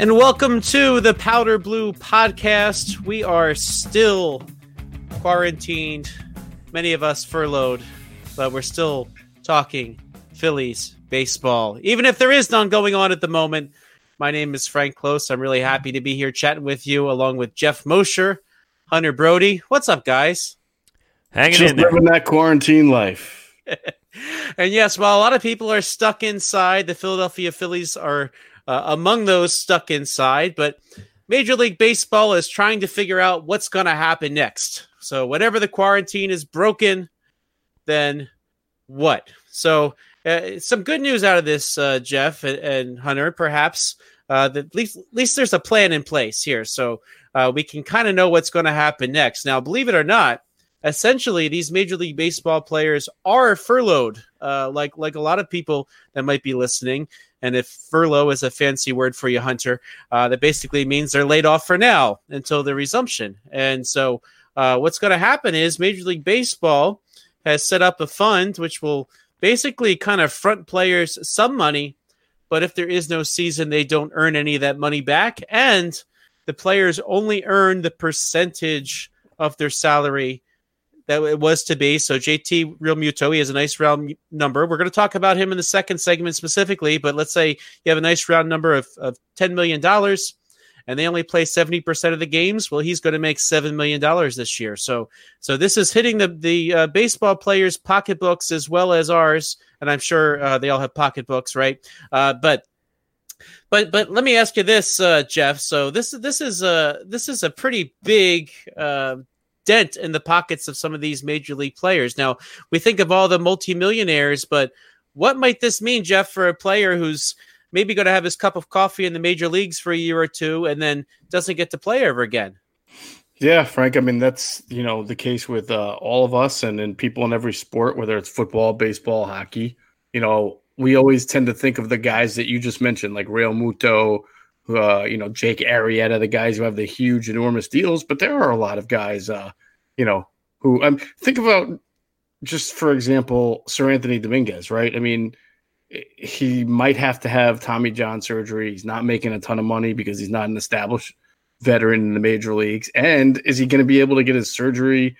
And welcome to the Powder Blue podcast. We are still quarantined, many of us furloughed, but we're still talking Phillies baseball, even if there is none going on at the moment. My name is Frank Klose. I'm really happy to be here chatting with you, along with Geoff Mosher, Hunter Brody. What's up, guys? Hanging Just in there. living that quarantine life. and yes, while a lot of people are stuck inside, the Philadelphia Phillies are uh, among those stuck inside. But Major League Baseball is trying to figure out what's going to happen next. So, whatever the quarantine is broken, then what? So, uh, some good news out of this, uh, Geoff and, and, Hunter, perhaps. Uh, that at least, at least there's a plan in place here, so uh, we can kind of know what's going to happen next. Now, believe it or not, essentially these major league baseball players are furloughed uh, like like a lot of people that might be listening and if furlough is a fancy word for you hunter uh, that basically means they're laid off for now until the resumption. And so uh, what's going to happen is major league baseball has set up a fund which will basically kind of front players some money but if there is no season they don't earn any of that money back. And the players only earn the percentage of their salary that it was to be. So JT Realmuto, he has a nice round number. We're going to talk about him in the second segment specifically, but let's say you have a nice round number of, of $10 million and they only play 70% of the games. Well, he's going to make $7 million this year. So, so this is hitting the, the uh, baseball players' pocketbooks as well as ours. And I'm sure uh, they all have pocketbooks, right? Uh, but but but let me ask you this, uh, Geoff. So this this is a this is a pretty big uh, dent in the pockets of some of these major league players. Now we think of all the multimillionaires, but what might this mean, Geoff, for a player who's maybe going to have his cup of coffee in the major leagues for a year or two and then doesn't get to play ever again? Yeah, Frank. I mean, that's you know the case with uh, all of us and and people in every sport, whether it's football, baseball, hockey. You know, we always tend to think of the guys that you just mentioned, like Realmuto, uh, you know, Jake Arrieta, the guys who have the huge, enormous deals. But there are a lot of guys, uh, you know, who um, think about just for example, Seranthony Dominguez, right? I mean, he might have to have Tommy John surgery. He's not making a ton of money because he's not an established veteran in the major leagues. And is he going to be able to get his surgery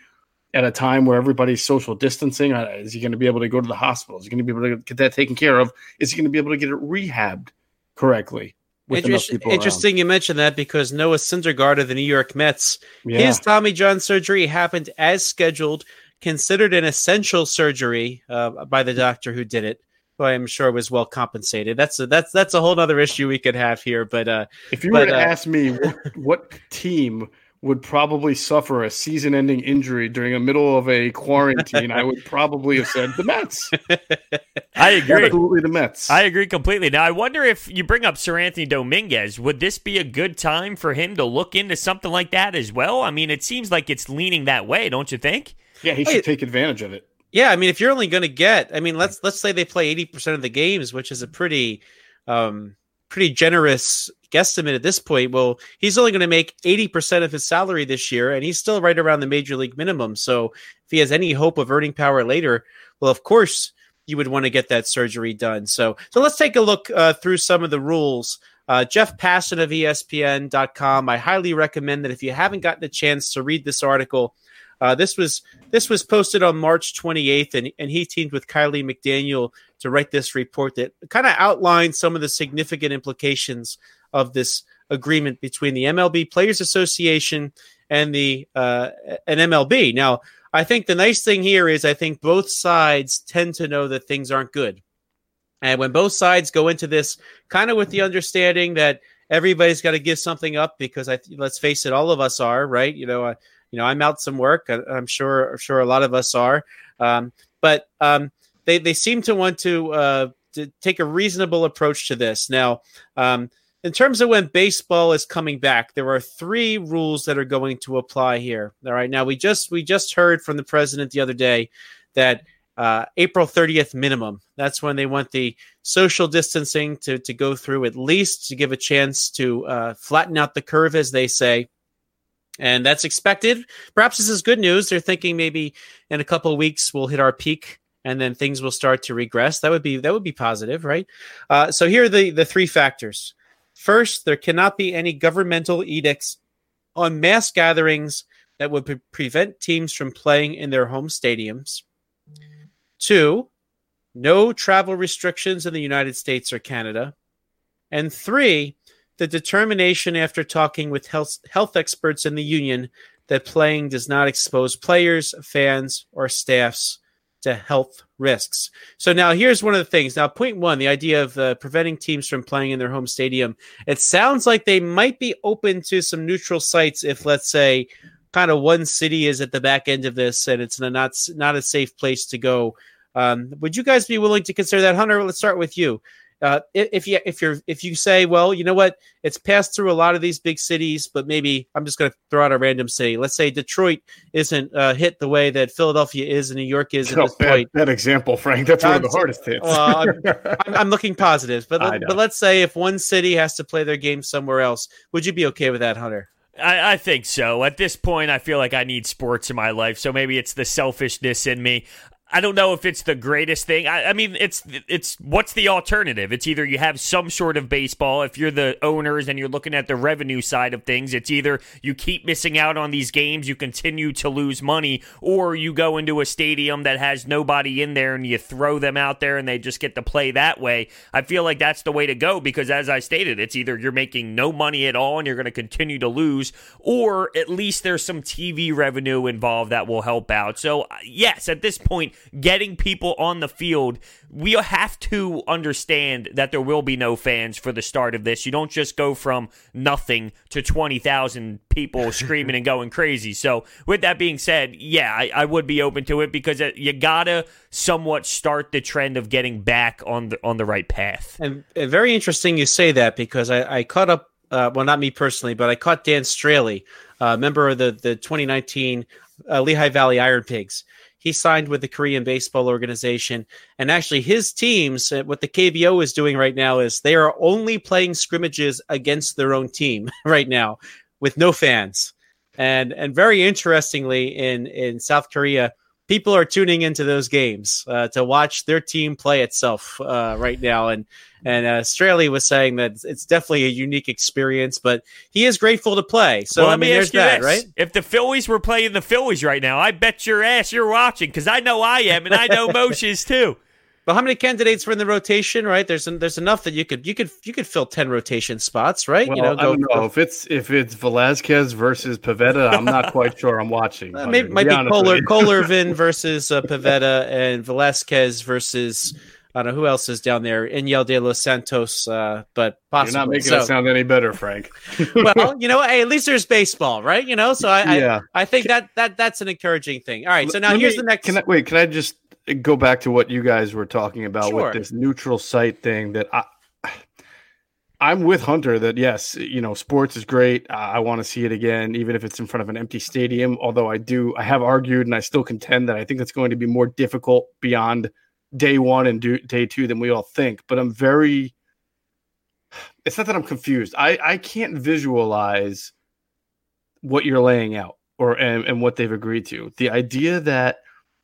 at a time where everybody's social distancing? Uh, Is he going to be able to go to the hospital? Is he going to be able to get that taken care of? Is he going to be able to get it rehabbed correctly? Interest, interesting around? you mentioned that because Noah Syndergaard of the New York Mets, Yeah. his Tommy John surgery happened as scheduled, considered an essential surgery uh, by the doctor who did it, who I am sure was well compensated. That's a, that's that's a whole other issue we could have here. But uh, If you but, were to uh, ask me what, what team would probably suffer a season-ending injury during the middle of a quarantine, I would probably have said the Mets. I agree. Absolutely, the Mets. I agree completely. Now, I wonder if you bring up Seranthony Dominguez, would this be a good time for him to look into something like that as well? I mean, it seems like it's leaning that way, don't you think? yeah, he should take advantage of it. yeah, I mean, if you're only going to get, I mean, let's let's say they play eighty percent of the games, which is a pretty um, pretty generous guesstimate at this point. Well, he's only going to make eighty percent of his salary this year, and he's still right around the major league minimum. So if he has any hope of earning power later, well, of course you would want to get that surgery done. So so let's take a look uh, through some of the rules. Uh, Jeff Passan of ESPN.com. I highly recommend that if you haven't gotten a chance to read this article, uh, this was this was posted on March 28th, and, and he teamed with Kiley McDaniel to write this report that kind of outlines some of the significant implications of this agreement between the MLB Players Association and the uh, and MLB. Now, I think the nice thing here is I think both sides tend to know that things aren't good, and when both sides go into this kind of with the understanding that everybody's got to give something up because I let's face it, all of us are right. You know, uh, you know, I'm out some work. I, I'm sure, I'm sure a lot of us are. Um, but um, they they seem to want to uh, to take a reasonable approach to this. Now, um, in terms of when baseball is coming back, there are three rules that are going to apply here. All right. Now we just we just heard from the president the other day that uh, April 30th minimum. That's when they want the social distancing to to go through at least to give a chance to uh, flatten out the curve, as they say and that's expected. Perhaps this is good news. They're thinking maybe in a couple weeks we'll hit our peak, and then things will start to regress. That would be that would be positive, right? Uh, so here are the the three factors. First, there cannot be any governmental edicts on mass gatherings that would pre- prevent teams from playing in their home stadiums. Two, no travel restrictions in the United States or Canada. And three, the determination after talking with health, health experts in the union that playing does not expose players, fans, or staffs to health risks. So now here's one of the things. Now, point one, the idea of uh, preventing teams from playing in their home stadium. It sounds like they might be open to some neutral sites if, let's say, kind of one city is at the back end of this and it's not not a safe place to go. Um, would you guys be willing to consider that, Hunter? Let's start with you. Uh, if you if you're if you say, well, you know what, it's passed through a lot of these big cities, but maybe I'm just going to throw out a random city. Let's say Detroit isn't uh, hit the way that Philadelphia is and New York is at oh, this bad, point. That example, Frank. That's one of the hardest hits. Well, I'm, I'm, I'm looking positive, but but let's say if one city has to play their game somewhere else, would you be okay with that, Hunter? I, I, think so. At this point, I feel like I need sports in my life, so maybe it's the selfishness in me. I don't know if it's the greatest thing. I, I, mean, it's it's what's the alternative? It's either you have some sort of baseball. If you're the owners and you're looking at the revenue side of things, it's either you keep missing out on these games, you continue to lose money, or you go into a stadium that has nobody in there and you throw them out there and they just get to play that way. I feel like that's the way to go because, as I stated, it's either you're making no money at all and you're going to continue to lose, or at least there's some TV revenue involved that will help out. So yes, at this point getting people on the field, we have to understand that there will be no fans for the start of this. You don't just go from nothing to 20,000 people screaming and going crazy. So, with that being said, yeah, I, I would be open to it because you gotta somewhat start the trend of getting back on the on the right path. And, and very interesting you say that because I, I caught up. Uh, well, not me personally, but I caught Dan Straily, uh, member of the the 2019 uh, Lehigh Valley Iron Pigs he signed with the Korean Baseball Organization. And actually, his teams, uh, what the KBO is doing right now is they are only playing scrimmages against their own team right now with no fans. And and very interestingly, in in South Korea, people are tuning into those games uh, to watch their team play itself uh, right now. And and uh, Straily was saying that it's definitely a unique experience, but he is grateful to play. So well, I mean, there's that, this. right? If the Phillies were playing the Phillies right now, I bet your ass you're watching because I know I am, and I know Moshe is too. But how many candidates were in the rotation? Right, there's there's enough that you could you could you could fill ten rotation spots, right? Well, you know, I don't know if it's if it's Velasquez versus Pivetta. I'm not quite sure. I'm watching. Uh, maybe might be, Kohler, Cole Irvin versus uh, Pivetta and Velasquez versus I don't know who else is down there. Enyel De Los Santos, uh, but possibly. You're not making so, it sound any better, Frank. well, you know, hey, at least there's baseball, right? You know, so I, yeah. I, I think that that that's an encouraging thing. All right, so now Let here's me, the next. Can I, wait, can I just go back to what you guys were talking about sure. with this neutral site thing that I I'm with Hunter that yes, you know, sports is great. I want to see it again, even if it's in front of an empty stadium. Although I do, I have argued and I still contend that I think it's going to be more difficult beyond day one and do, day two than we all think. But I'm very, it's not that I'm confused. I, I can't visualize what you're laying out or and, and what they've agreed to. The idea that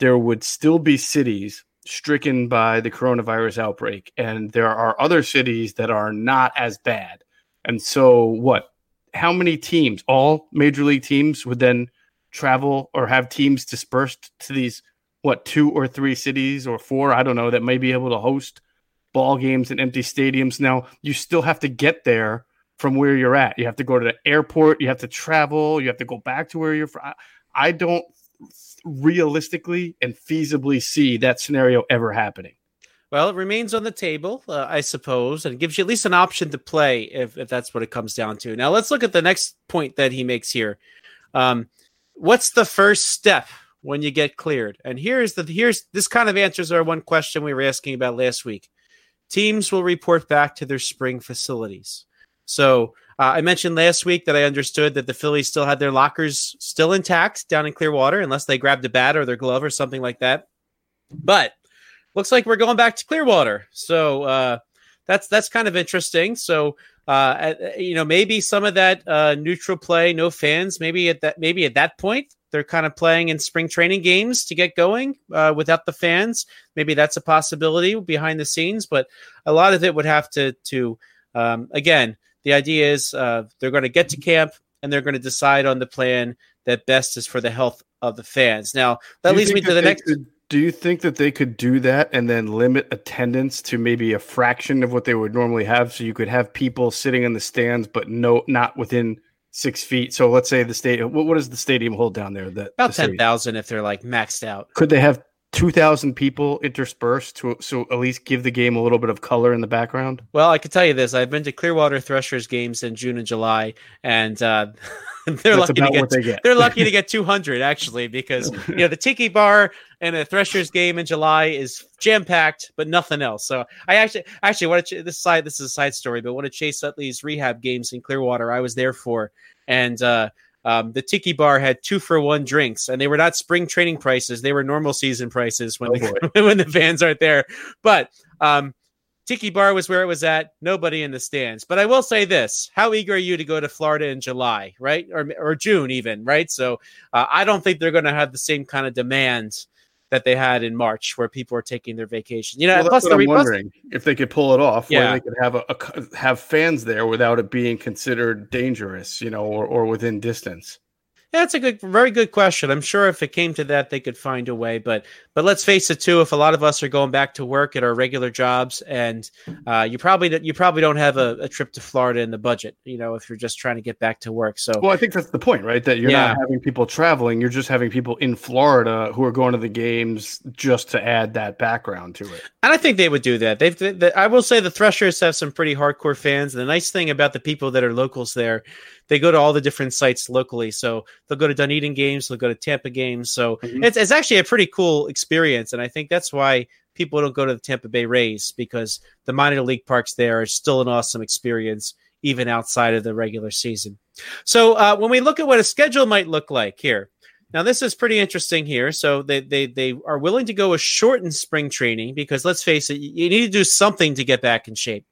there would still be cities stricken by the coronavirus outbreak, and there are other cities that are not as bad. And so, what? How many teams? All major league teams would then travel or have teams dispersed to these what two or three cities or four? I don't know that may be able to host ball games in empty stadiums. Now, you still have to get there from where you're at. You have to go to the airport. You have to travel. You have to go back to where you're from. I don't realistically and feasibly see that scenario ever happening? Well, it remains on the table, uh, I suppose, and gives you at least an option to play if, if that's what it comes down to. Now, let's look at the next point that he makes here. Um, what's the first step when you get cleared? And here's the here's this kind of answers our one question we were asking about last week. Teams will report back to their spring facilities. So uh, I mentioned last week that I understood that the Phillies still had their lockers still intact down in Clearwater, unless they grabbed a bat or their glove or something like that. But looks like we're going back to Clearwater, so uh, that's that's kind of interesting. So uh, you know, maybe some of that uh, neutral play, no fans. Maybe at that maybe at that point they're kind of playing in spring training games to get going uh, without the fans. Maybe that's a possibility behind the scenes, but a lot of it would have to to um, again the idea is uh, they're going to get to camp and they're going to decide on the plan that best is for the health of the fans. Now that leads me to the next. Could, do you think that they could do that and then limit attendance to maybe a fraction of what they would normally have, so you could have people sitting in the stands, but no, not within six feet. So let's say the stadium. What, what does the stadium hold down there? That about ten thousand if they're like maxed out. Could they have two thousand people interspersed to so at least give the game a little bit of color in the background? Well, I can tell you this: I've been to Clearwater Threshers games in June and July, and uh, they're lucky to get, they get. They're lucky to get 200 actually because you know the Tiki Bar and a Threshers game in July is jam packed, but nothing else. So I actually actually want to this side this is a side story, but one of Chase Utley's rehab games in Clearwater I was there for, and uh, um, the Tiki Bar had two for one drinks, and they were not spring training prices; they were normal season prices when oh the, when the fans aren't there. But um, Tiki Bar was where it was at. Nobody in the stands. But I will say this: How eager are you to go to Florida in July, right, or or June even, right? So uh, I don't think they're going to have the same kind of demands that they had in March, where people are taking their vacation. You know, well, plus the, I'm wondering if they could pull it off. Yeah, they could have a, a, have fans there without it being considered dangerous, you know, or or within distance. That's a good, very good question. I'm sure if it came to that, they could find a way. But, but let's face it too. If a lot of us are going back to work at our regular jobs, and uh, you probably you probably don't have a, a, trip to Florida in the budget. You know, if you're just trying to get back to work. So, well, I think that's the point, right? That you're yeah. not having people traveling. You're just having people in Florida who are going to the games just to add that background to it. And I think they would do that. They've, they, I will say, the Threshers have some pretty hardcore fans. And the nice thing about the people that are locals there they go to all the different sites locally. So they'll go to Dunedin games, they'll go to Tampa games. So mm-hmm. it's, it's actually a pretty cool experience. And I think that's why people don't go to the Tampa Bay Rays because the minor league parks there are still an awesome experience, even outside of the regular season. So uh, when we look at what a schedule might look like here, now this is pretty interesting here. So they they they are willing to go a shortened spring training because let's face it, you need to do something to get back in shape.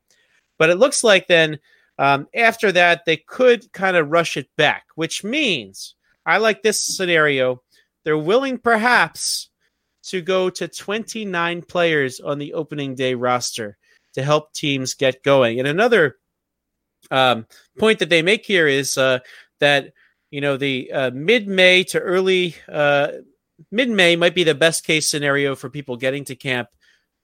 But it looks like then um, after that, they could kind of rush it back, which means I like this scenario. They're willing, perhaps, to go to 29 players on the opening day roster to help teams get going. And another um, point that they make here is uh, that you know the uh, mid May to early uh, mid May might be the best case scenario for people getting to camp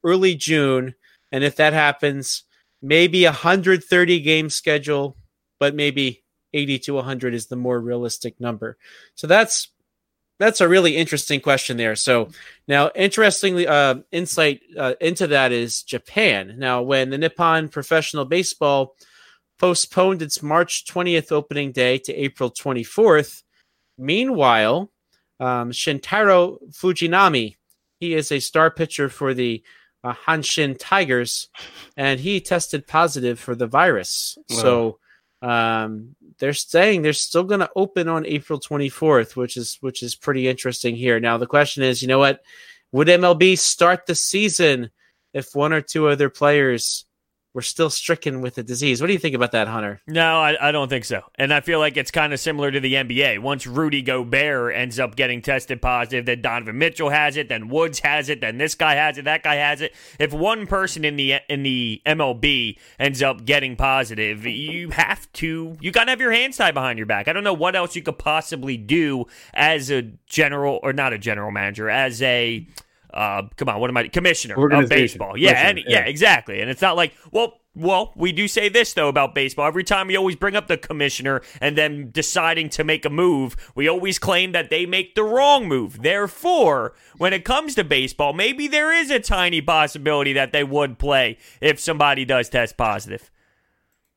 early June, and if that happens, maybe a 130 game schedule, but maybe 80 to 100 is the more realistic number. So that's that's a really interesting question there. So now, interestingly, uh, insight uh, into that is Japan. Now, when the Nippon Professional Baseball postponed its March 20th opening day to April 24th, meanwhile, um, Shintaro Fujinami, he is a star pitcher for the uh, Hanshin Tigers, and he tested positive for the virus. Wow. So um, they're saying they're still going to open on April 24th, which is which is pretty interesting here. Now the question is, you know what? Would MLB start the season if one or two other players we're still stricken with the disease. What do you think about that, Hunter? No, I, I don't think so. And I feel like it's kind of similar to the NBA. Once Rudy Gobert ends up getting tested positive, then Donovan Mitchell has it, then Woods has it, then this guy has it, that guy has it. If one person in the in the MLB ends up getting positive, you have to you got to have your hands tied behind your back. I don't know what else you could possibly do as a general or not a general manager, as a uh, come on, what am I? Commissioner of baseball. Yeah, and, yeah, yeah, exactly. And it's not like, well, well, we do say this though about baseball. Every time we always bring up the commissioner and then deciding to make a move, we always claim that they make the wrong move. Therefore, when it comes to baseball, maybe there is a tiny possibility that they would play if somebody does test positive.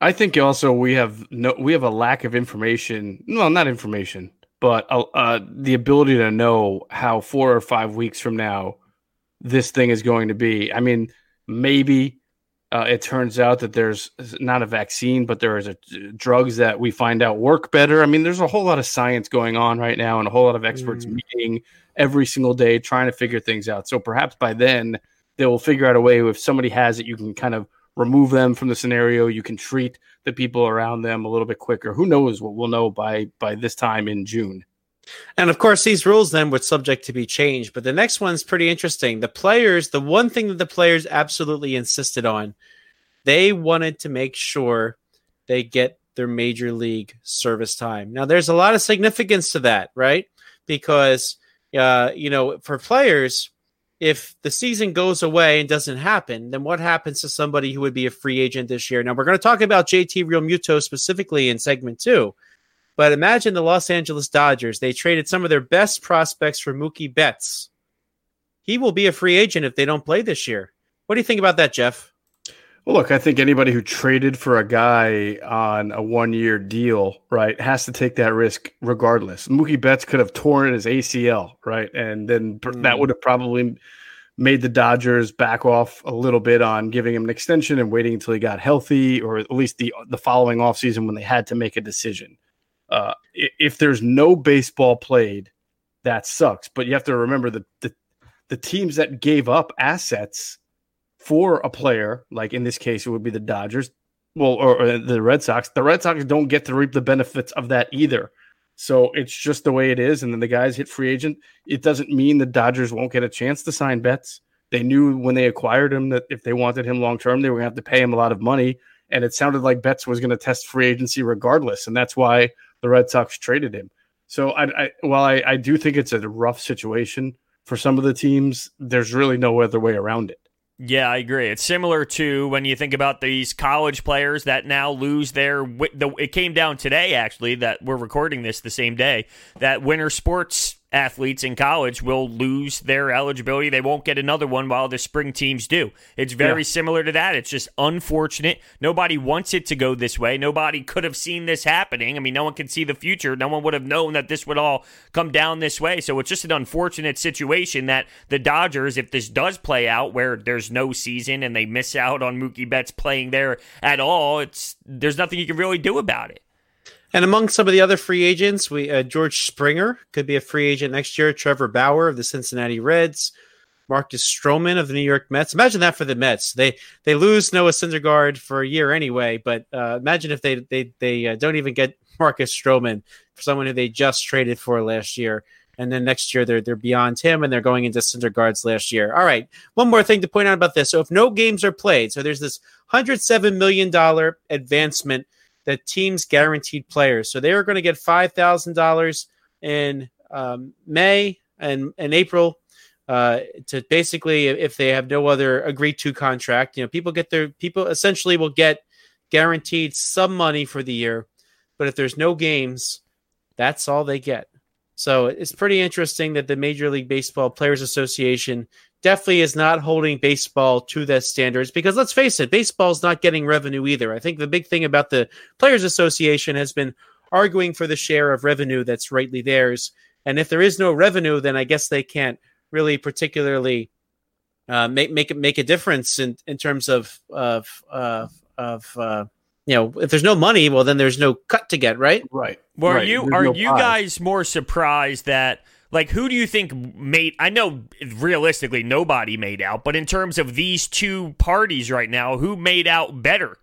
I think also we have no we have a lack of information. Well, not information, but uh, uh the ability to know how four or five weeks from now this thing is going to be. I mean, maybe uh, it turns out that there's not a vaccine, but there is a, drugs that we find out work better. I mean, there's a whole lot of science going on right now, and a whole lot of experts mm. meeting every single day trying to figure things out. So perhaps by then they will figure out a way. If somebody has it, you can kind of remove them from the scenario. You can treat the people around them a little bit quicker. Who knows what we'll know by by this time in June. And of course, these rules then were subject to be changed. But the next one's pretty interesting. The players, the one thing that the players absolutely insisted on, they wanted to make sure they get their major league service time. Now, there's a lot of significance to that, right? Because, uh, you know, for players, if the season goes away and doesn't happen, then what happens to somebody who would be a free agent this year? Now, we're going to talk about JT Realmuto specifically in segment two, but imagine the Los Angeles Dodgers. They traded some of their best prospects for Mookie Betts. He will be a free agent if they don't play this year. What do you think about that, Geoff? Well, look, I think anybody who traded for a guy on a one year deal, right, has to take that risk regardless. Mookie Betts could have torn his ACL, right? And then mm. that would have probably made the Dodgers back off a little bit on giving him an extension and waiting until he got healthy, or at least the the following offseason when they had to make a decision. Uh, if there's no baseball played, that sucks. But you have to remember that the, the teams that gave up assets for a player, like in this case, it would be the Dodgers, well, or, or, the Red Sox. The Red Sox don't get to reap the benefits of that either. So it's just the way it is. And then the guys hit free agent. It doesn't mean the Dodgers won't get a chance to sign Betts. They knew when they acquired him that if they wanted him long term, they were going to have to pay him a lot of money. And it sounded like Betts was going to test free agency regardless. And that's why the Red Sox traded him. So I, I while I, I do think it's a rough situation for some of the teams, there's really no other way around it. Yeah, I agree. It's similar to when you think about these college players that now lose their. It came down today, actually, that we're recording this the same day that winter sports athletes in college will lose their eligibility. They won't get another one while the spring teams do. It's very yeah. similar to that. It's just unfortunate. Nobody wants it to go this way. Nobody could have seen this happening. I mean, no one can see the future. No one would have known that this would all come down this way. So it's just an unfortunate situation that the Dodgers, if this does play out where there's no season and they miss out on Mookie Betts playing there at all, it's there's nothing you can really do about it. And among some of the other free agents, we uh, George Springer could be a free agent next year. Trevor Bauer of the Cincinnati Reds, Marcus Stroman of the New York Mets. Imagine that for the Mets. They they lose Noah Syndergaard for a year anyway, but uh, imagine if they they they uh, don't even get Marcus Stroman for someone who they just traded for last year. And then next year they're they're beyond him and they're going into Syndergaard's last year. All right. One more thing to point out about this. So if no games are played, so there's this hundred seven million dollar advancement that teams guaranteed players. So they are going to get five thousand dollars in um, May and, and April uh, to basically if they have no other agreed to contract. You know, people get their people essentially will get guaranteed some money for the year, but if there's no games, that's all they get. So it's pretty interesting that the Major League Baseball Players Association definitely is not holding baseball to that standards because let's face it, baseball's not getting revenue either. I think the big thing about the Players Association has been arguing for the share of revenue that's rightly theirs. And if there is no revenue, then I guess they can't really particularly uh, make make make a difference in, in terms of of uh, of uh, you know if there's no money, well then there's no cut to get, right? Right. Well, right. are you There's are no you pie. guys more surprised that like who do you think made I know realistically nobody made out, but in terms of these two parties right now, who made out better?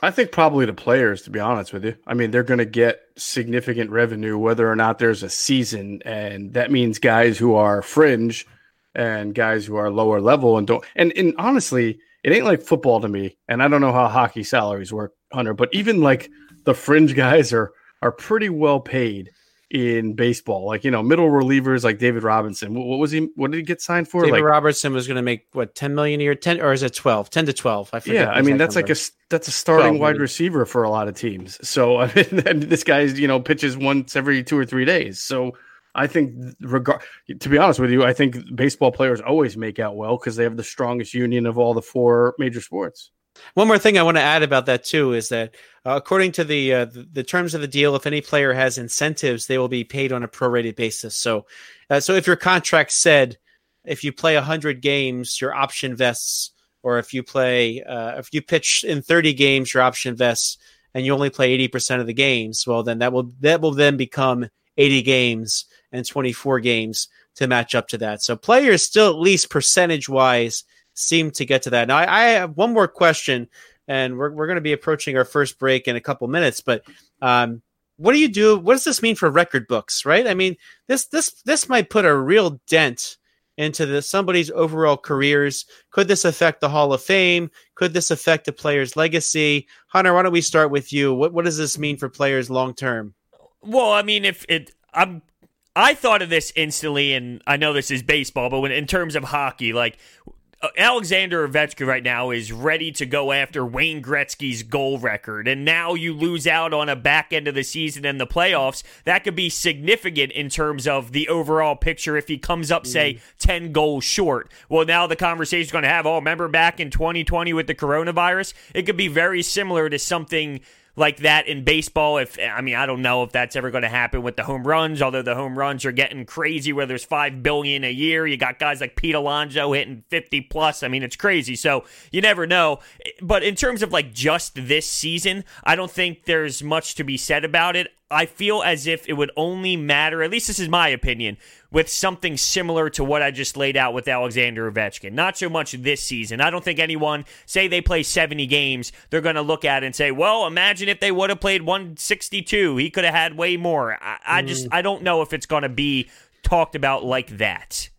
I think probably the players, to be honest with you. I mean, they're going to get significant revenue whether or not there's a season, and that means guys who are fringe and guys who are lower level and don't. And and honestly, it ain't like football to me. And I don't know how hockey salaries work, Hunter, but even like the fringe guys are are pretty well paid in baseball. Like you know, middle relievers like David Robinson. What, what was he? What did he get signed for? David like Robertson was going to make what 10 million a year, 10 or is it 12? 10 to 12. I forget. Yeah, I mean that's like a that's a starting 12 wide receiver for a lot of teams. So I mean, and this guy's you know pitches once every two or three days. So I think regard to be honest with you, I think baseball players always make out well because they have the strongest union of all the four major sports. One more thing I want to add about that too is that uh, according to the, uh, the the terms of the deal, if any player has incentives, they will be paid on a prorated basis. So, uh, so if your contract said if you play hundred games, your option vests, or if you play uh, if you pitch in thirty games, your option vests, and you only play eighty percent of the games, well then that will that will then become eighty games and twenty four games to match up to that. So players still at least percentage wise seem to get to that. Now, I, I have one more question, and we're, we're going to be approaching our first break in a couple minutes. But um, what do you do? What does this mean for record books? Right? I mean, this this this might put a real dent into the somebody's overall careers. Could this affect the Hall of Fame? Could this affect a player's legacy? Hunter, why don't we start with you? What what does this mean for players long term? Well, I mean, if it, I'm I thought of this instantly, and I know this is baseball, but when in terms of hockey, like Alexander Ovechkin right now is ready to go after Wayne Gretzky's goal record, and now you lose out on a back end of the season and the playoffs. That could be significant in terms of the overall picture if he comes up, say, mm. 10 goals short. Well, now the conversation is going to have, oh, remember back in 2020 with the coronavirus? It could be very similar to something like that in baseball. If I mean, I don't know if that's ever going to happen with the home runs. Although the home runs are getting crazy, where there's five billion a year. You got guys like Pete Alonso hitting fifty plus. I mean, it's crazy. So you never know. But in terms of like just this season, I don't think there's much to be said about it. I feel as if it would only matter, at least this is my opinion, with something similar to what I just laid out with Alexander Ovechkin. Not so much this season. I don't think anyone, say they play 70 games, they're going to look at it and say, well, imagine if they would have played 162. He could have had way more. I, I just, mm. I don't know if it's going to be talked about like that.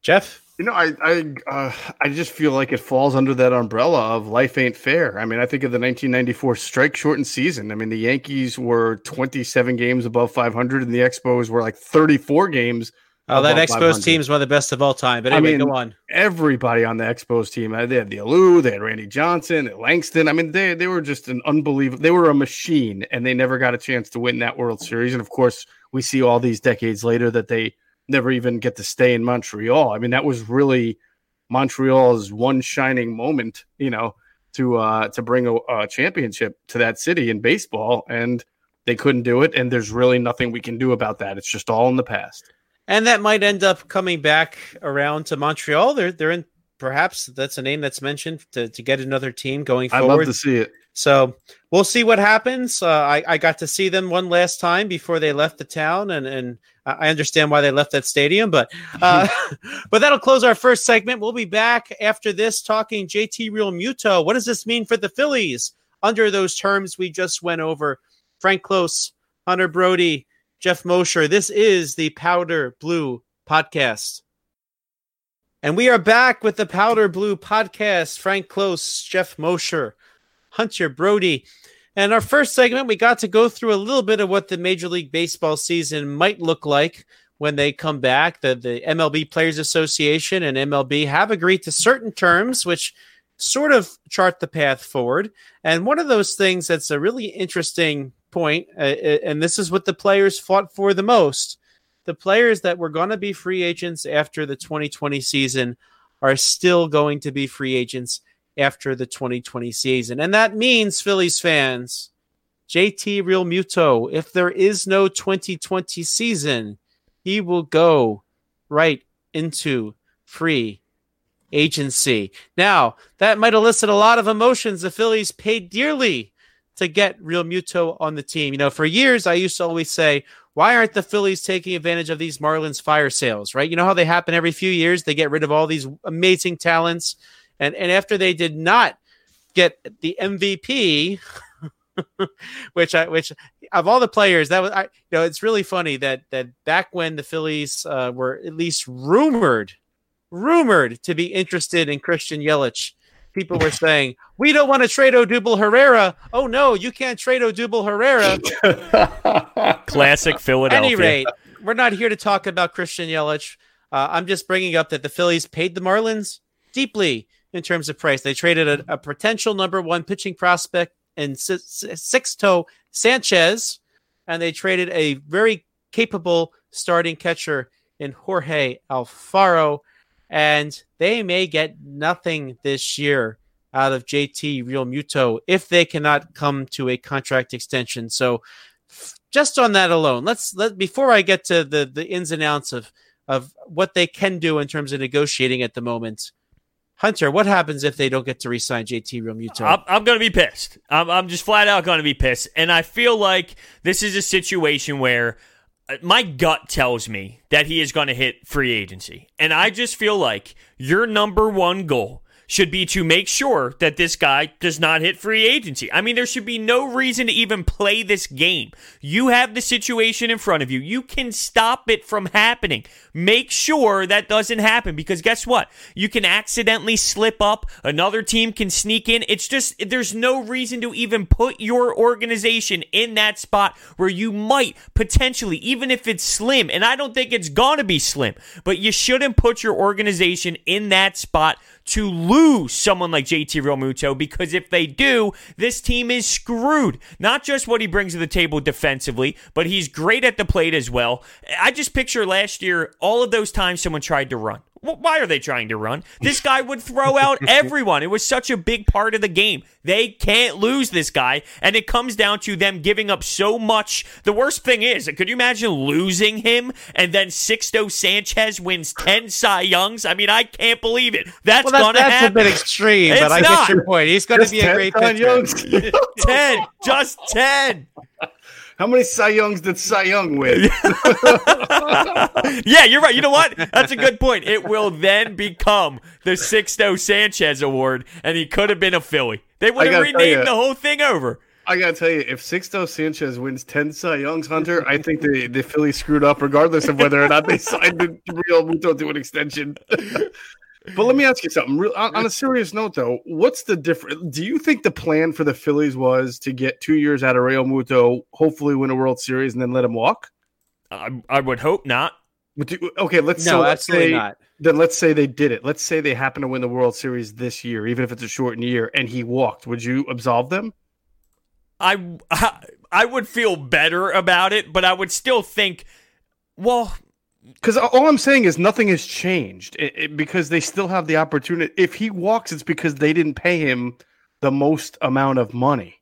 Geoff? You know, I I uh, I just feel like it falls under that umbrella of life ain't fair. I mean, I think of the 1994 strike shortened season. I mean, the Yankees were 27 games above 500, and the Expos were like 34 games. Oh, that Expos team is one of the best of all time. But anyway, I mean, go on. Everybody on the Expos team, uh, they had the Alou, they had Randy Johnson, Langston. I mean, they they were just an unbelievable. They were a machine, and they never got a chance to win that World Series. And of course, we see all these decades later that they never even get to stay in Montreal. I mean, that was really Montreal's one shining moment, you know, to uh, to bring a, a championship to that city in baseball, and they couldn't do it. And there's really nothing we can do about that. It's just all in the past. And that might end up coming back around to Montreal. They're they're in perhaps that's a name that's mentioned to, to get another team going forward. I'd love to see it. So we'll see what happens. Uh, I, I got to see them one last time before they left the town, and, and I understand why they left that stadium. But uh, but that'll close our first segment. We'll be back after this talking JT Realmuto. What does this mean for the Phillies under those terms we just went over? Frank Klose, Hunter Brody, Geoff Mosher. This is the Powder Blue Podcast. And we are back with the Powder Blue Podcast. Frank Klose, Geoff Mosher. Hunter Brody. And our first segment, we got to go through a little bit of what the Major League Baseball season might look like when they come back. The, the MLB Players Association and MLB have agreed to certain terms, which sort of chart the path forward. And one of those things that's a really interesting point, uh, uh and this is what the players fought for the most the players that were going to be free agents after the 2020 season are still going to be free agents after the 2020 season. And that means, Phillies fans, JT Realmuto, if there is no 2020 season, he will go right into free agency. Now, that might elicit a lot of emotions. The Phillies paid dearly to get Realmuto on the team. You know, for years, I used to always say, why aren't the Phillies taking advantage of these Marlins fire sales, right? You know how they happen every few years? They get rid of all these amazing talents and and after they did not get the MVP, which I which of all the players that was I you know it's really funny that that back when the Phillies uh, were at least rumored rumored to be interested in Christian Yelich. People were saying, "We don't want to trade Odubel Herrera." Oh no, you can't trade Odubel Herrera. Classic Philadelphia. At any rate, we're not here to talk about Christian Yelich. Uh, I'm just bringing up that the Phillies paid the Marlins deeply in terms of price. They traded a, a potential number one pitching prospect in Sixto Sanchez, and they traded a very capable starting catcher in Jorge Alfaro. And they may get nothing this year out of JT Realmuto if they cannot come to a contract extension. So, just on that alone, let's let before I get to the the ins and outs of of what they can do in terms of negotiating at the moment. Hunter, what happens if they don't get to resign JT Realmuto? I'm, I'm going to be pissed. I'm, I'm just flat out going to be pissed. And I feel like this is a situation where uh, my gut tells me that he is going to hit free agency. And I just feel like your number one goal should be to make sure that this guy does not hit free agency. I mean, there should be no reason to even play this game. You have the situation in front of you. You can stop it from happening. Make sure that doesn't happen because guess what? You can accidentally slip up. Another team can sneak in. It's just, there's no reason to even put your organization in that spot where you might potentially, even if it's slim, and I don't think it's going to be slim, but you shouldn't put your organization in that spot to lose someone like JT Realmuto because if they do, this team is screwed. Not just what he brings to the table defensively, but he's great at the plate as well. I just picture last year all of those times someone tried to run. Why are they trying to run? This guy would throw out everyone. It was such a big part of the game. They can't lose this guy, and it comes down to them giving up so much. The worst thing is, could you imagine losing him and then Sixto Sanchez wins 10 Cy Youngs? I mean, I can't believe it. That's well, going to happen. That's a bit extreme, It's but I not. get your point. He's going to Just be a great Cy pitcher. 10, just 10. How many Cy Youngs did Cy Young win? yeah, you're right. You know what? That's a good point. It will then become the Sixto Sanchez Award, and he could have been a Philly. They would have renamed ya. the whole thing over. I gotta tell you, if Sixto Sanchez wins ten Cy Youngs, Hunter, I think the the Phillies screwed up, regardless of whether or not they signed the Realmuto to an extension. but let me ask you something. Real- On, on a serious note, though, what's the difference? Do you think the plan for the Phillies was to get two years out of Realmuto, hopefully win a World Series, and then let him walk? I, I would hope not. But do- okay, let's No, so let's absolutely say, not. Then let's say they did it. Let's say they happen to win the World Series this year, even if it's a shortened year, and he walked. Would you absolve them? I, I would feel better about it, but I would still think, well, Because all I'm saying is nothing has changed it, it- because they still have the opportunity. If he walks, it's because they didn't pay him the most amount of money.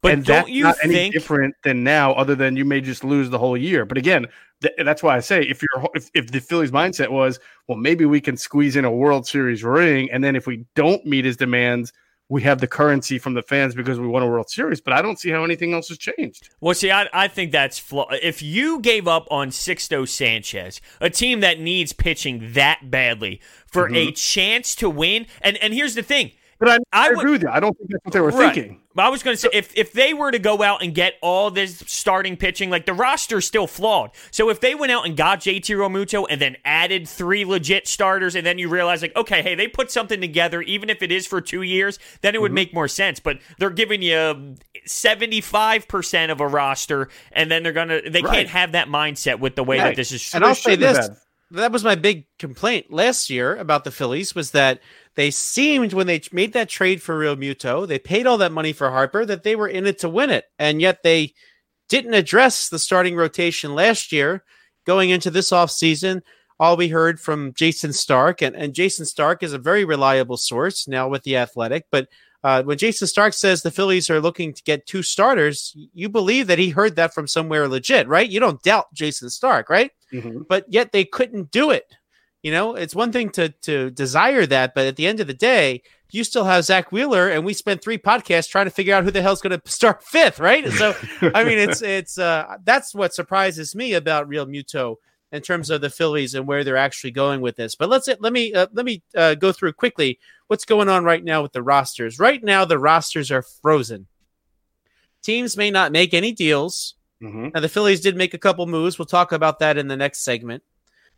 but and don't you not any think? different than now, other than you may just lose the whole year. But again, th- that's why I say if you're if, if the Phillies mindset was, well, maybe we can squeeze in a World Series ring, and then if we don't meet his demands, we have the currency from the fans because we won a World Series. But I don't see how anything else has changed. Well, see, I, I think that's flaw. If you gave up on Sixto Sanchez, a team that needs pitching that badly, for mm-hmm. a chance to win, and and here's the thing, But I, I I, would- agree with you. I don't think that's what they were Right. thinking. But I was going to say if if they were to go out and get all this starting pitching, like the roster's still flawed. So if they went out and got JT Realmuto and then added three legit starters, and then you realize like, okay, hey, they put something together, even if it is for two years, then it would mm-hmm. make more sense. But they're giving you seventy five percent of a roster, and then they're gonna they Right. can't have that mindset with the way Right. that this is. And I'll say this: that was my big complaint last year about the Phillies was that they seemed when they made that trade for Realmuto, they paid all that money for Harper that they were in it to win it, and yet they didn't address the starting rotation last year. Going into this offseason, all we heard from Jayson Stark, and, and Jayson Stark is a very reliable source now with the Athletic, but uh, when Jayson Stark says the Phillies are looking to get two starters, you believe that he heard that from somewhere legit, right? You don't doubt Jayson Stark, right? Mhm. but yet they couldn't do it. You know, it's one thing to to desire that, but at the end of the day, you still have Zack Wheeler, and we spent three podcasts trying to figure out who the hell's going to start fifth, right? So, I mean, it's it's uh that's what surprises me about Realmuto in terms of the Phillies and where they're actually going with this. But let's let me uh, let me uh, go through quickly what's going on right now with the rosters. Right now, the rosters are frozen. Teams may not make any deals. Mhm. Now the Phillies did make a couple moves. We'll talk about that in the next segment.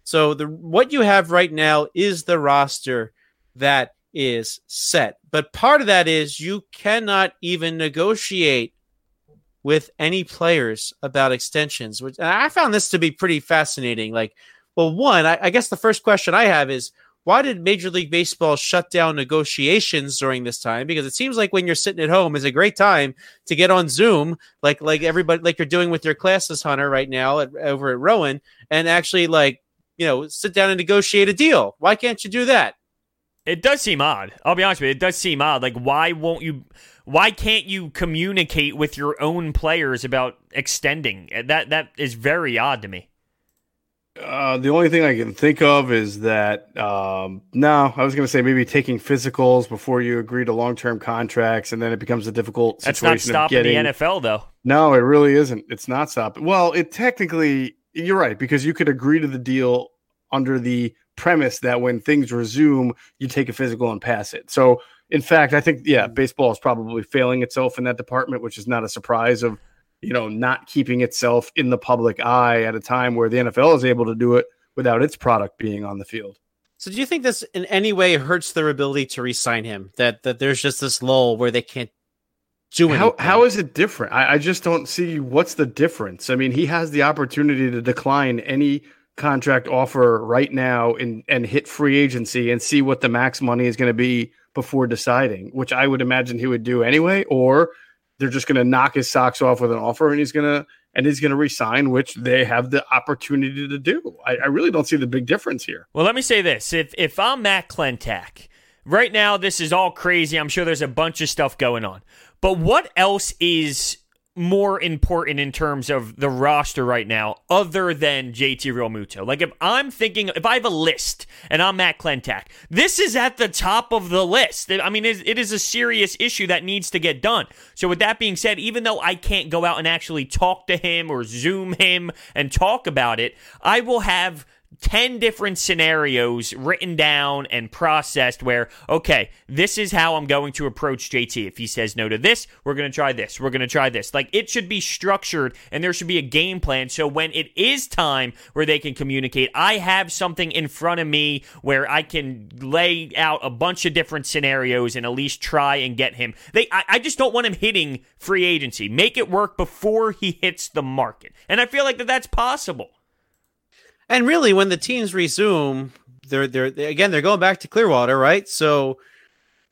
So the what you have right now is the roster that is set. But part of that is you cannot even negotiate with any players about extensions, which I found this to be pretty fascinating. Like, well, one, I, I guess the first question I have is why did Major League Baseball shut down negotiations during this time? Because it seems like when you're sitting at home is a great time to get on Zoom, like like everybody like you're doing with your classes, Hunter, right now at, over at Rowan, and actually like you know sit down and negotiate a deal. Why can't you do that? It does seem odd. I'll be honest with you. It does seem odd. Like, why won't you? Why can't you communicate with your own players about extending? That that is very odd to me. Uh, the only thing I can think of is that um, no, I was going to say maybe taking physicals before you agree to long term contracts, and then it becomes a difficult That's not stopping of getting, the NFL though. No, it really isn't. It's not stopping. Well, it technically, you're right because you could agree to the deal under the premise that when things resume, you take a physical and pass it. So, in fact, I think yeah, hmm. baseball is probably failing itself in that department, which is not a surprise of you know not keeping itself in the public eye at a time where the NFL is able to do it without its product being on the field. So do you think this in any way hurts their ability to re-sign him? That that there's just this lull where they can't do anything? How how is it different? I, I just don't see what's the difference. I mean, he has the opportunity to decline any contract offer right now and and hit free agency and see what the max money is going to be before deciding, which I would imagine he would do anyway, or they're just going to knock his socks off with an offer and he's going to and he's going to resign, which they have the opportunity to do. I, I, really don't see the big difference here. Well, let me say this: if if I'm Matt Klentak, right now this is all crazy. I'm sure there's a bunch of stuff going on, but what else is more important in terms of the roster right now, other than JT Realmuto? Like, if I'm thinking, if I have a list and I'm Matt Klentak, this is at the top of the list. I mean, it is a serious issue that needs to get done. So, with that being said, even though I can't go out and actually talk to him or Zoom him and talk about it, I will have 10 different scenarios written down and processed where, okay, this is how I'm going to approach JT. If he says no to this, we're going to try this. We're going to try this. Like it should be structured and there should be a game plan. So when it is time where they can communicate, I have something in front of me where I can lay out a bunch of different scenarios and at least try and get him. They, I, I just don't want him hitting free agency. Make it work before he hits the market. And I feel like that that's possible. And really, when the teams resume, they're they're again they're going back to Clearwater, right? So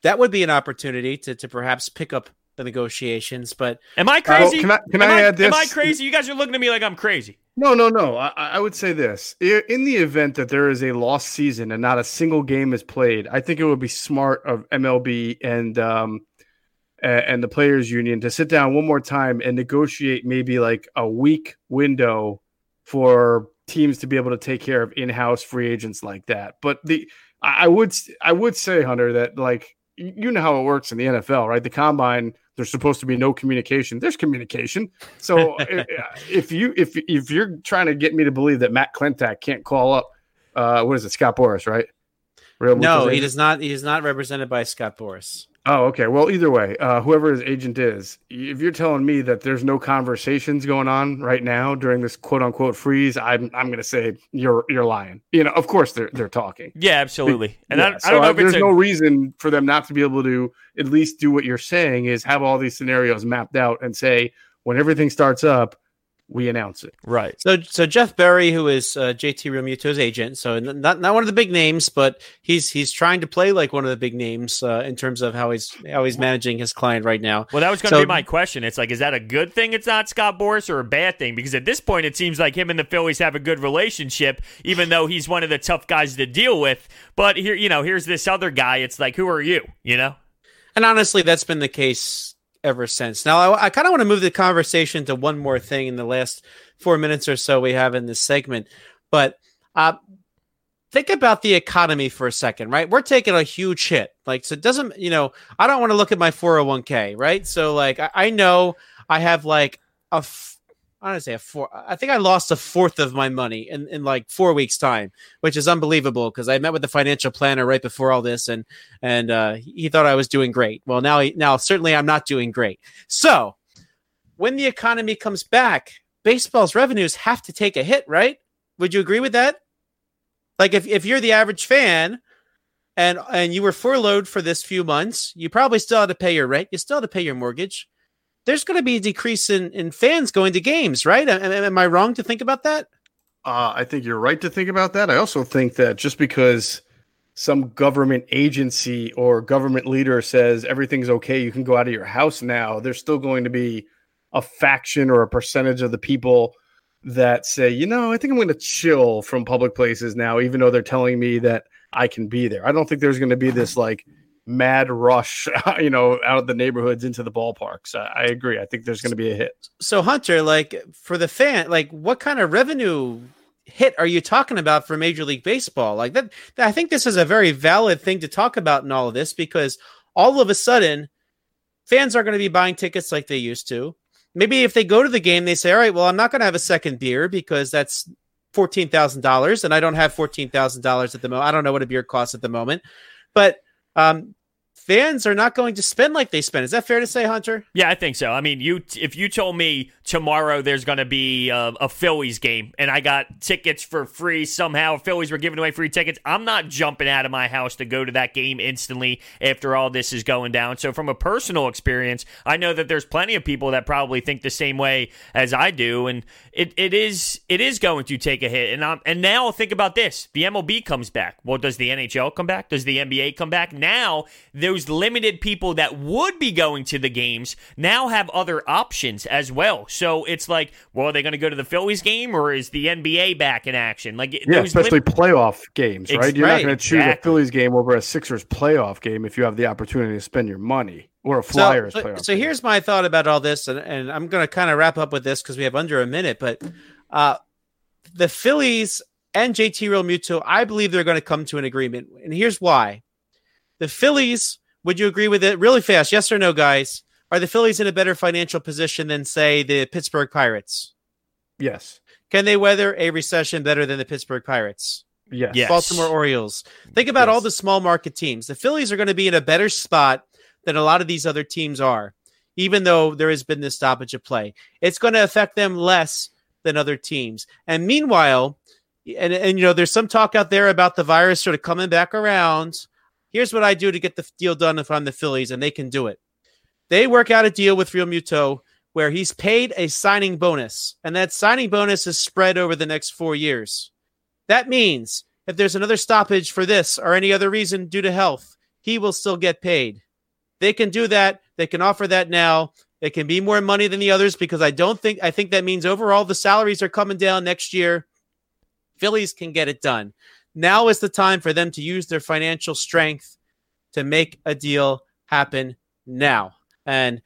that would be an opportunity to to perhaps pick up the negotiations. But am I crazy? can I, can I, I add this? Am I crazy? You guys are looking at me like I'm crazy. No, no, no. I, I, would say this: in the event that there is a lost season and not a single game is played, I think it would be smart of MLB and um, and the players' union to sit down one more time and negotiate maybe like a week window for teams to be able to take care of in-house free agents like that. But the I would I would say Hunter that like you know how it works in the NFL, right? The combine there's supposed to be no communication. There's communication. So if you if if you're trying to get me to believe that Matt Klentak can't call up uh what is it Scott Boras, right? Real no, he does not. He is not represented by Scott Boras. Oh, okay. Well, either way, uh, whoever his agent is, if you're telling me that there's no conversations going on right now during this quote unquote freeze, I'm I'm going to say you're you're lying. You know, of course they're they're talking. Yeah, absolutely. And yeah, I, I, don't know. if there's a... no reason for them not to be able to at least do what you're saying is have all these scenarios mapped out and say when everything starts up, we announce it. Right. So, so Jeff Berry, who is uh, JT Realmuto's agent, so not not one of the big names, but he's he's trying to play like one of the big names uh, in terms of how he's how he's managing his client right now. Well, that was going to so, be my question. It's like, is that a good thing? It's not Scott Boras, or a bad thing? Because at this point, it seems like him and the Phillies have a good relationship, even though he's one of the tough guys to deal with. But here, you know, here's this other guy. It's like, who are you? You know. And honestly, that's been the case ever since. Now, I, I kind of want to move the conversation to one more thing in the last four minutes or so we have in this segment, but uh, think about the economy for a second, right? We're taking a huge hit. Like, so it doesn't, you know, I don't want to look at my 401k, right? So, like, I, I know I have like a Say a four. I think I lost a fourth of my money in, in like four weeks time, which is unbelievable because I met with the financial planner right before all this and, and, uh, he thought I was doing great. Well, now, now certainly I'm not doing great. So when the economy comes back, baseball's revenues have to take a hit, right? Would you agree with that? Like if, if you're the average fan and, and you were furloughed for this few months, you probably still had to pay your rent. You still had to pay your mortgage there's going to be a decrease in, in fans going to games, right? Am, am I wrong to think about that? Uh, I think you're right to think about that. I also think that just because some government agency or government leader says everything's okay, you can go out of your house now, there's still going to be a faction or a percentage of the people that say, you know, I think I'm going to chill from public places now, even though they're telling me that I can be there. I don't think there's going to be this like mad rush, uh, you know, out of the neighborhoods into the ballparks. I, I agree. I think there's going to be a hit. So Hunter, like for the fan, like what kind of revenue hit are you talking about for Major League Baseball? Like that, I think this is a very valid thing to talk about in all of this because all of a sudden fans are going to be buying tickets like they used to. Maybe if they go to the game, they say, all right, well, I'm not going to have a second beer because that's fourteen thousand dollars, and I don't have fourteen thousand dollars at the moment. I don't know what a beer costs at the moment, but um, fans are not going to spend like they spend. Is that fair to say, Hunter? Yeah, I think so. I mean, you if you told me tomorrow there's going to be a, a, Phillies game and I got tickets for free somehow, Phillies were giving away free tickets, I'm not jumping out of my house to go to that game instantly after all this is going down. So from a personal experience, I know that there's plenty of people that probably think the same way as I do and it, it is it is going to take a hit. And I'm, and now think about this. The MLB comes back. Well, does the NHL come back? Does the NBA come back? Now those limited people that would be going to the games now have other options as well. So it's like, well, are they going to go to the Phillies game or is the NBA back in action? Like, yeah, especially lim- playoff games, right? Ex- You're right, not going to choose exactly. a Phillies game over a Sixers playoff game if you have the opportunity to spend your money or a Flyers so, playoff. So, so here's my thought about all this, and, and I'm going to kind of wrap up with this because we have under a minute, but uh, the Phillies and JT Real Realmuto, I believe they're going to come to an agreement. And here's why. The Phillies, would you agree with it really fast? Yes or no, guys? Are the Phillies in a better financial position than, say, the Pittsburgh Pirates? Yes. Can they weather a recession better than the Pittsburgh Pirates? Yes. yes. Baltimore Orioles. Think about yes. all the small market teams. The Phillies are going to be in a better spot than a lot of these other teams are, even though there has been this stoppage of play. It's going to affect them less than other teams. And meanwhile, and, and you know, there's some talk out there about the virus sort of coming back around. Here's what I do to get the deal done if I'm the Phillies, and they can do it. They work out a deal with Realmuto where he's paid a signing bonus, and that signing bonus is spread over the next four years. That means if there's another stoppage for this or any other reason due to health, he will still get paid. They can do that. They can offer that now. It can be more money than the others because I don't think I think that means overall the salaries are coming down next year. Phillies can get it done. Now is the time for them to use their financial strength to make a deal happen now. And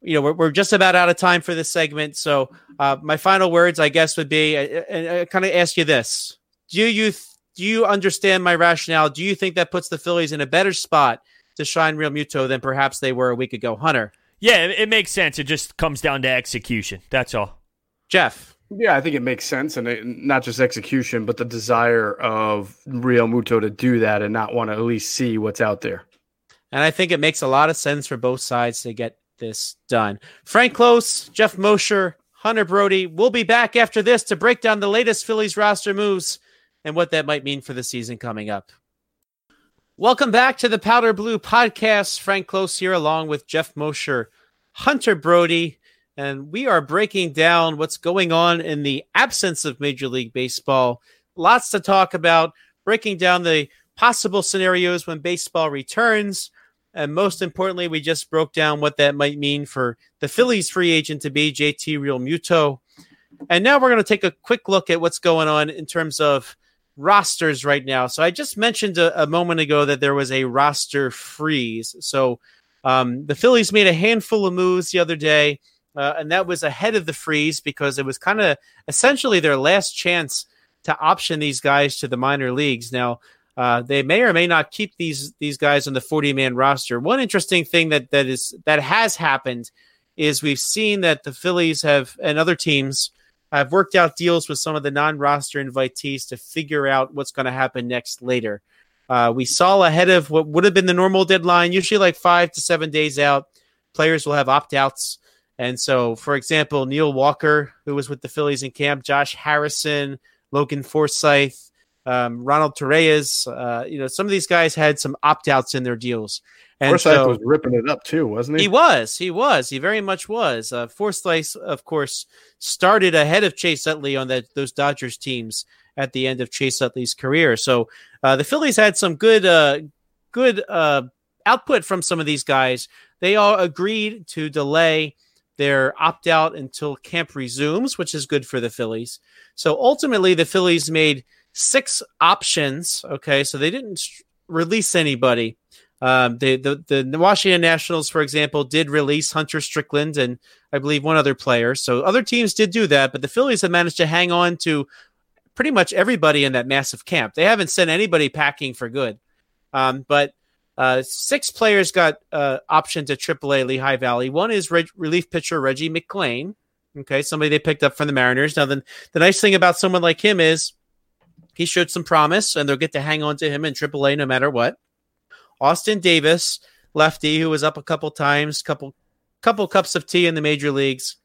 you know we're, we're just about out of time for this segment. So uh, my final words, I guess, would be, uh, uh, and uh, I, I, I kind of ask you this: Do you th- do you understand my rationale? Do you think that puts the Phillies in a better spot to shine Realmuto than perhaps they were a week ago? Hunter. Yeah, it makes sense. It just comes down to execution. That's all. Geoff. Yeah, I think it makes sense, and it, not just execution, but the desire of Realmuto to do that and not want to at least see what's out there. And I think it makes a lot of sense for both sides to get this done. Frank Klose, Geoff Mosher, Hunter Brody. We'll be back after this to break down the latest Phillies roster moves and what that might mean for the season coming up. Welcome back to the Powder Blue Podcast. Frank Klose here, along with Jeff Mosher, Hunter Brody, and we are breaking down what's going on in the absence of Major League Baseball. Lots to talk about, breaking down the possible scenarios when baseball returns. And most importantly, we just broke down what that might mean for the Phillies free agent to be JT Realmuto. And now we're going to take a quick look at what's going on in terms of rosters right now. So I just mentioned a, a moment ago that there was a roster freeze. So um, the Phillies made a handful of moves the other day, uh, and that was ahead of the freeze because it was kind of essentially their last chance to option these guys to the minor leagues. Now, uh, they may or may not keep these these guys on the 40 man roster. One interesting thing that that is that has happened is we've seen that the Phillies have and other teams have worked out deals with some of the non roster invitees to figure out what's going to happen next later. Uh, we saw ahead of what would have been the normal deadline, usually like five to seven days out. Players will have opt outs. And so, for example, Neil Walker, who was with the Phillies in camp, Josh Harrison, Logan Forsythe, um, Ronald Torreyes. Uh, you know, some of these guys had some opt outs in their deals. And Forsythe so, was ripping it up too, wasn't he? He was. He was. He very much was. Uh, Forsythe, of course, started ahead of Chase Utley on that those Dodgers teams at the end of Chase Utley's career. So uh, the Phillies had some good, uh, good uh, output from some of these guys. They all agreed to delay their opt out until camp resumes, which is good for the Phillies. So ultimately, the Phillies made six options. Okay, so they didn't release anybody. Um, the, the the Washington Nationals, for example, did release Hunter Strickland and I believe one other player. So other teams did do that, but the Phillies have managed to hang on to pretty much everybody in that massive camp. They haven't sent anybody packing for good. Um, but uh, six players got uh, optioned to AAA Lehigh Valley. One is re- relief pitcher Reggie McClain. Okay, somebody they picked up from the Mariners. Now, then the nice thing about someone like him is he showed some promise, and they'll get to hang on to him in AAA no matter what. Austin Davis, lefty, who was up a couple times, couple couple cups of tea in the major leagues.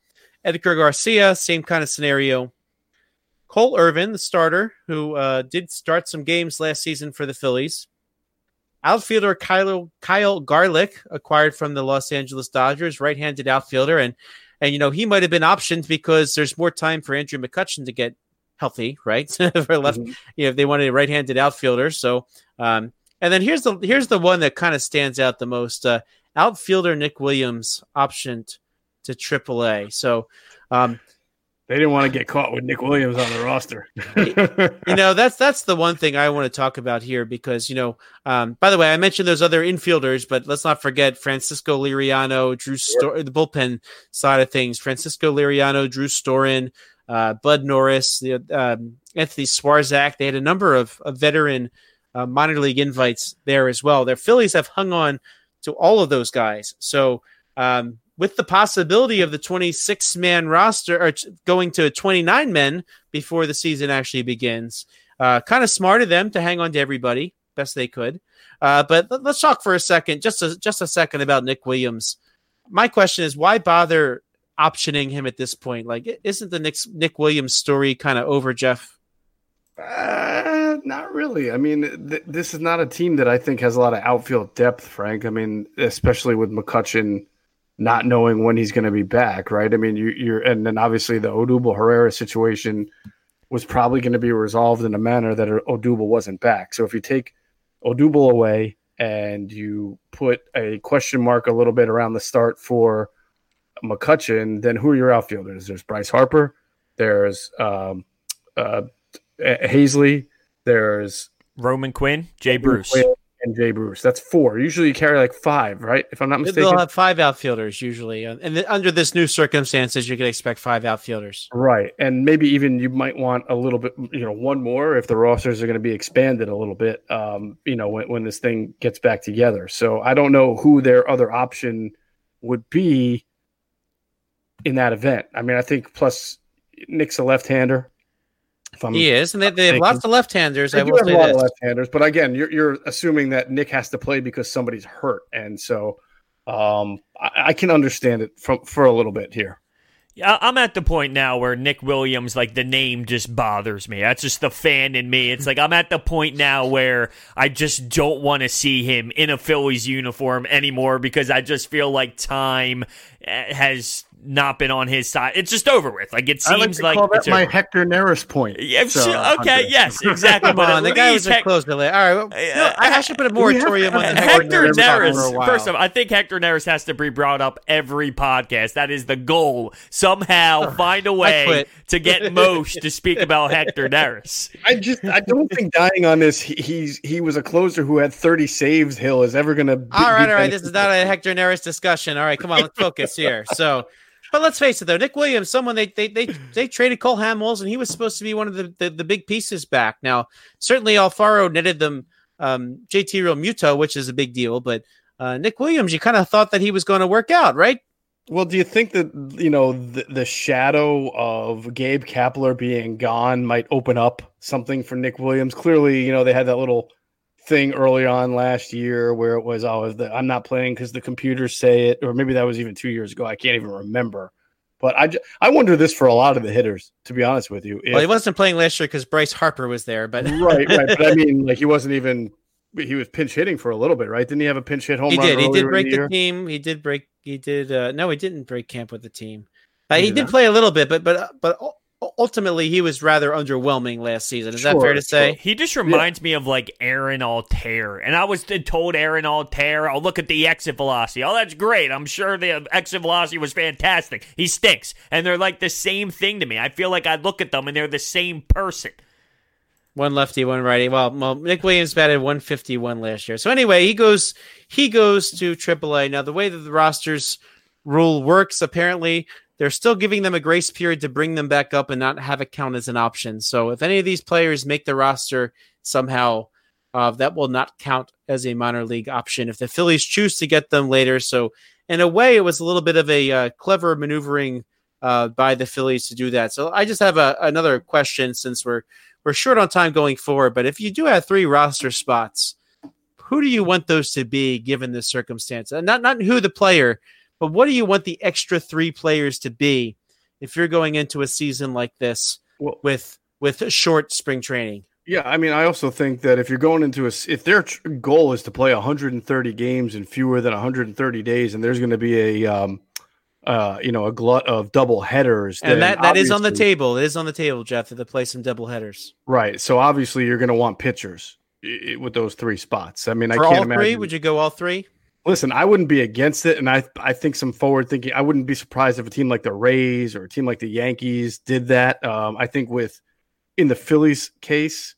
Edgar Garcia, same kind of scenario. Cole Irvin, the starter, who uh, did start some games last season for the Phillies. Outfielder Kyle, Kyle Garlick, acquired from the Los Angeles Dodgers, right-handed outfielder, and and you know he might have been optioned because there's more time for Andrew McCutchen to get healthy, right? for left, mm-hmm. you know, if they wanted a right-handed outfielder. So, um, and then here's the here's the one that kind of stands out the most: uh, outfielder Nick Williams optioned to AAA. So, um, they didn't want to get caught with Nick Williams on the roster. you know, that's that's the one thing I want to talk about here because you know, um, by the way, I mentioned those other infielders, but let's not forget Francisco Liriano, Drew Stor- the bullpen side of things. Francisco Liriano, Drew Storen, uh, Bud Norris, the, um, Anthony Swarzak. They had a number of, of veteran uh, minor league invites there as well. Their Phillies have hung on to all of those guys. So um, with the possibility of the 26 man roster or going to 29 men before the season actually begins. Uh, kind of smart of them to hang on to everybody best they could. Uh, but let's talk for a second, just a, just a second about Nick Williams. My question is, why bother optioning him at this point? Like, isn't the Nick, Nick Williams story kind of over, Geoff? Uh, not really. I mean, th- this is not a team that I think has a lot of outfield depth, Frank. I mean, especially with McCutchen not knowing when he's going to be back, right? I mean, you, are and then obviously the Odubel Herrera situation was probably going to be resolved in a manner that Odubel wasn't back. So if you take Odubel away and you put a question mark a little bit around the start for McCutchen, then who are your outfielders? There's Bryce Harper, there's um, uh, Haseley, there's Roman Quinn, Jay Bruce. Quinn, and Jay Bruce. That's four. Usually you carry like five, right? If I'm not mistaken. They'll have five outfielders usually. And under this new circumstances, you can expect five outfielders. Right. And maybe even you might want a little bit, you know, one more if the rosters are going to be expanded a little bit, um, you know, when, when this thing gets back together. So I don't know who their other option would be in that event. I mean, I think plus Nick's a left hander he is, and they, they have lots of left-handers. They I will have say a lot this. of left-handers, but again, you're, you're assuming that Nick has to play because somebody's hurt, and so um, I, I, can understand it from for a little bit here. Yeah, I'm at the point now where Nick Williams, like the name, just bothers me. That's just the fan in me. It's like I'm at the point now where I just don't want to see him in a Phillies uniform anymore because I just feel like time eh, has not been on his side. It's just over with. Like it seems like, like that's my Hector Neris point. Yeah, so, okay, yes, exactly. Come on, the guy was a close delay. All right, well, no, I, I should put a moratorium on Hector, Hector Neris. First of all, I think Hector Neris has to be brought up every podcast. That is the goal. Somehow find a way to get Moshe to speak about Hector Neris. I just I don't think dying on this. He, he's he was a closer who had 30 saves. Hill is ever going to. All right, all right. This is not a Hector Neris discussion. All right, come on, let's focus here. So. But let's face it, though, Nick Williams, someone they they they, they traded Cole Hamels, and he was supposed to be one of the, the, the big pieces back. Now, certainly Alfaro netted them um, JT Realmuto, which is a big deal. But uh, Nick Williams, you kind of thought that he was going to work out, right? Well, do you think that you know the, the shadow of Gabe Kapler being gone might open up something for Nick Williams? Clearly, you know they had that little thing early on last year where it was always oh, the, I'm not playing because the computers say it, or maybe that was even two years ago. I can't even remember. But I, I wonder this for a lot of the hitters, to be honest with you. If, well, he wasn't playing last year because Bryce Harper was there, but right, right. But I mean, like he wasn't even he was pinch hitting for a little bit, right? Didn't he have a pinch hit home? He did. He did break the, the team. He did break. He did. Uh, no, he didn't break camp with the team. Uh, he, he did, did play a little bit, but but but ultimately he was rather underwhelming last season. Is sure, that fair to say? He just reminds yeah. me of like Aaron Altherr. And I was told Aaron Altherr, oh, look at the exit velocity. Oh, that's great. I'm sure the exit velocity was fantastic. He stinks. And they're like the same thing to me. I feel like I look at them and they're the same person. One lefty, one righty. Well, well, Nick Williams batted 151 last year. So anyway, he goes he goes to AAA. Now the way that the rosters rule works, apparently they're still giving them a grace period to bring them back up and not have it count as an option. So if any of these players make the roster somehow, uh, that will not count as a minor league option if the Phillies choose to get them later. So in a way, it was a little bit of a uh, clever maneuvering uh, uh, by the Phillies to do that. So I just have a, another question since we're we're short on time going forward. But if you do have three roster spots, who do you want those to be given the circumstance? And not not who the player, but what do you want the extra three players to be if you're going into a season like this well, with with short spring training? Yeah, I mean, I also think that if you're going into a, if their goal is to play 130 games in fewer than 130 days, and there's going to be a, um, uh, you know, a glut of double headers, and that that is on the table. It is on the table, Geoff, to play some double headers. Right. So obviously, you're going to want pitchers with those three spots. I mean, For I can't all imagine. three. Would you go all three? Listen, I wouldn't be against it, and I I think some forward thinking. I wouldn't be surprised if a team like the Rays or a team like the Yankees did that. Um, I think with in the Phillies case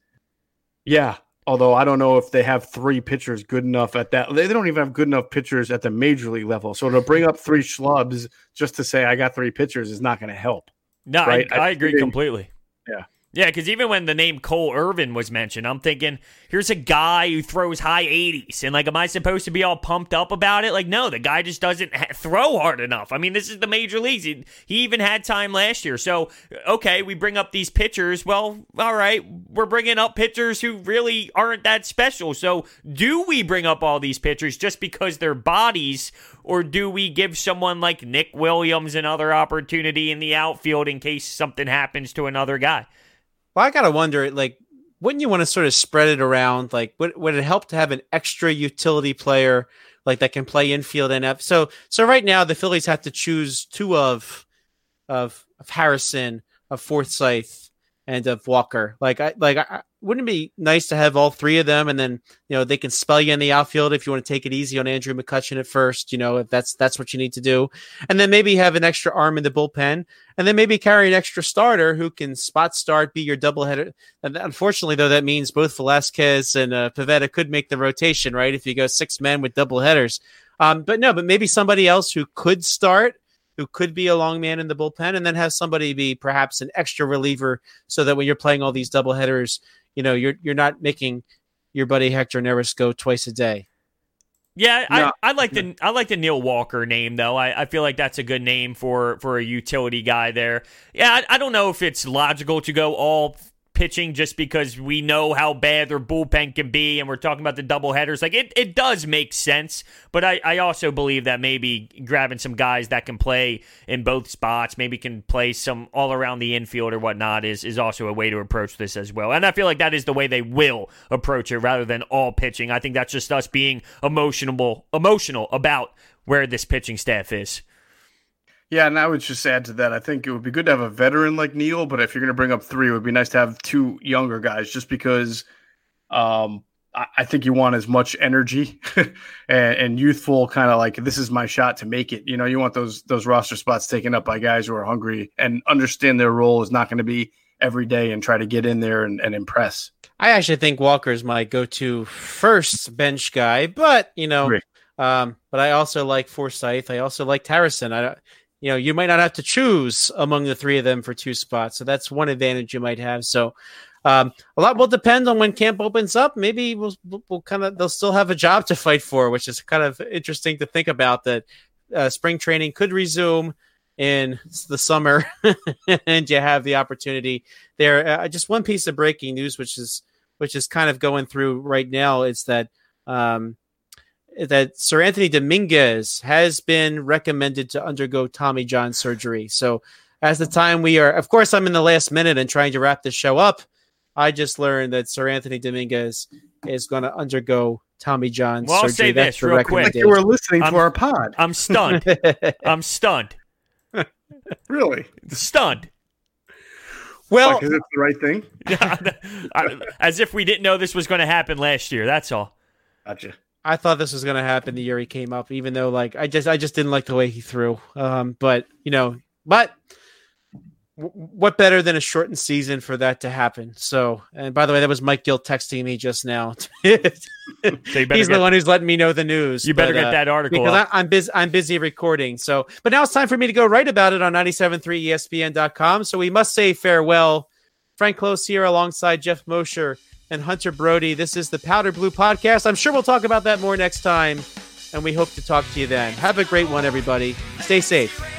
yeah, although I don't know if they have three pitchers good enough at that. They don't even have good enough pitchers at the major league level. So to bring up three schlubs just to say I got three pitchers is not going to help. No, right? I, I, I agree completely. Yeah. Yeah, because even when the name Cole Irvin was mentioned, I'm thinking, here's a guy who throws high 80s. And, like, am I supposed to be all pumped up about it? Like, no, the guy just doesn't ha- throw hard enough. I mean, this is the major leagues. He, he even had time last year. So, okay, we bring up these pitchers. Well, all right, we're bringing up pitchers who really aren't that special. So, do we bring up all these pitchers just because their bodies, or do we give someone like Nick Williams another opportunity in the outfield in case something happens to another guy? Well, I gotta wonder, like, wouldn't you want to sort of spread it around? Like, would would it help to have an extra utility player like that can play infield and up? So, so right now the Phillies have to choose two of of of Harrison, of Forsythe, and of Walker. Like, I like I, wouldn't it be nice to have all three of them, and then you know they can spell you in the outfield if you want to take it easy on Andrew McCutchen at first. You know if that's that's what you need to do, and then maybe have an extra arm in the bullpen, and then maybe carry an extra starter who can spot start, be your doubleheader. And unfortunately, though, that means both Velasquez and uh, Pivetta could make the rotation, right? If you go six men with double headers, um, but no, but maybe somebody else who could start who could be a long man in the bullpen, and then have somebody be perhaps an extra reliever, so that when you're playing all these double headers, you know you're you're not making your buddy Hector Neris go twice a day. Yeah, no. I, I like the I like the Neil Walker name though. I, I feel like that's a good name for for a utility guy there. Yeah, I, I don't know if it's logical to go all pitching just because we know how bad their bullpen can be and we're talking about the double headers. Like it, it does make sense, but I, I also believe that maybe grabbing some guys that can play in both spots, maybe can play some all around the infield or whatnot is, is also a way to approach this as well. And I feel like that is the way they will approach it rather than all pitching. I think that's just us being emotional emotional about where this pitching staff is. Yeah, and I would just add to that. I think it would be good to have a veteran like Neil, but if you're going to bring up three, it would be nice to have two younger guys, just because um, I, I, think you want as much energy and, and, youthful, kind of like this is my shot to make it. You know, you want those those roster spots taken up by guys who are hungry and understand their role is not going to be every day and try to get in there and, and impress. I actually think Walker's my go-to first bench guy, but you know, um, but I also like Forsythe. I also like Harrison. I you know, you might not have to choose among the three of them for two spots. So that's one advantage you might have. So um, a lot will depend on when camp opens up. Maybe we'll, we'll kind of they'll still have a job to fight for, which is kind of interesting to think about. That uh, spring training could resume in the summer, and you have the opportunity there. Uh, just one piece of breaking news, which is which is kind of going through right now, is that um, that Seranthony Dominguez has been recommended to undergo Tommy John surgery. So, as the time we are, of course, I'm in the last minute and trying to wrap this show up. I just learned that Seranthony Dominguez is going to undergo Tommy John well, surgery. I'll say That's this real quick. You were listening I'm, to our pod. I'm stunned. I'm stunned. really? Stunned. Well, like, is it the right thing? As if we didn't know this was going to happen last year. That's all. Gotcha. I thought this was going to happen the year he came up, even though like I just I just didn't like the way he threw. Um, but you know, but w- what better than a shortened season for that to happen? So, and by the way, that was Mike Gill texting me just now. so He's get, the one who's letting me know the news. You better but, get uh, that article because I, am busy. I'm busy recording. So, but now it's time for me to go write about it on 97.3ESPN.com. So we must say farewell. Frank Klose here alongside Geoff Mosher and Hunter Brody. This is the Powder Blue Podcast. I'm sure we'll talk about that more next time, and we hope to talk to you then. Have a great one, everybody. Stay safe.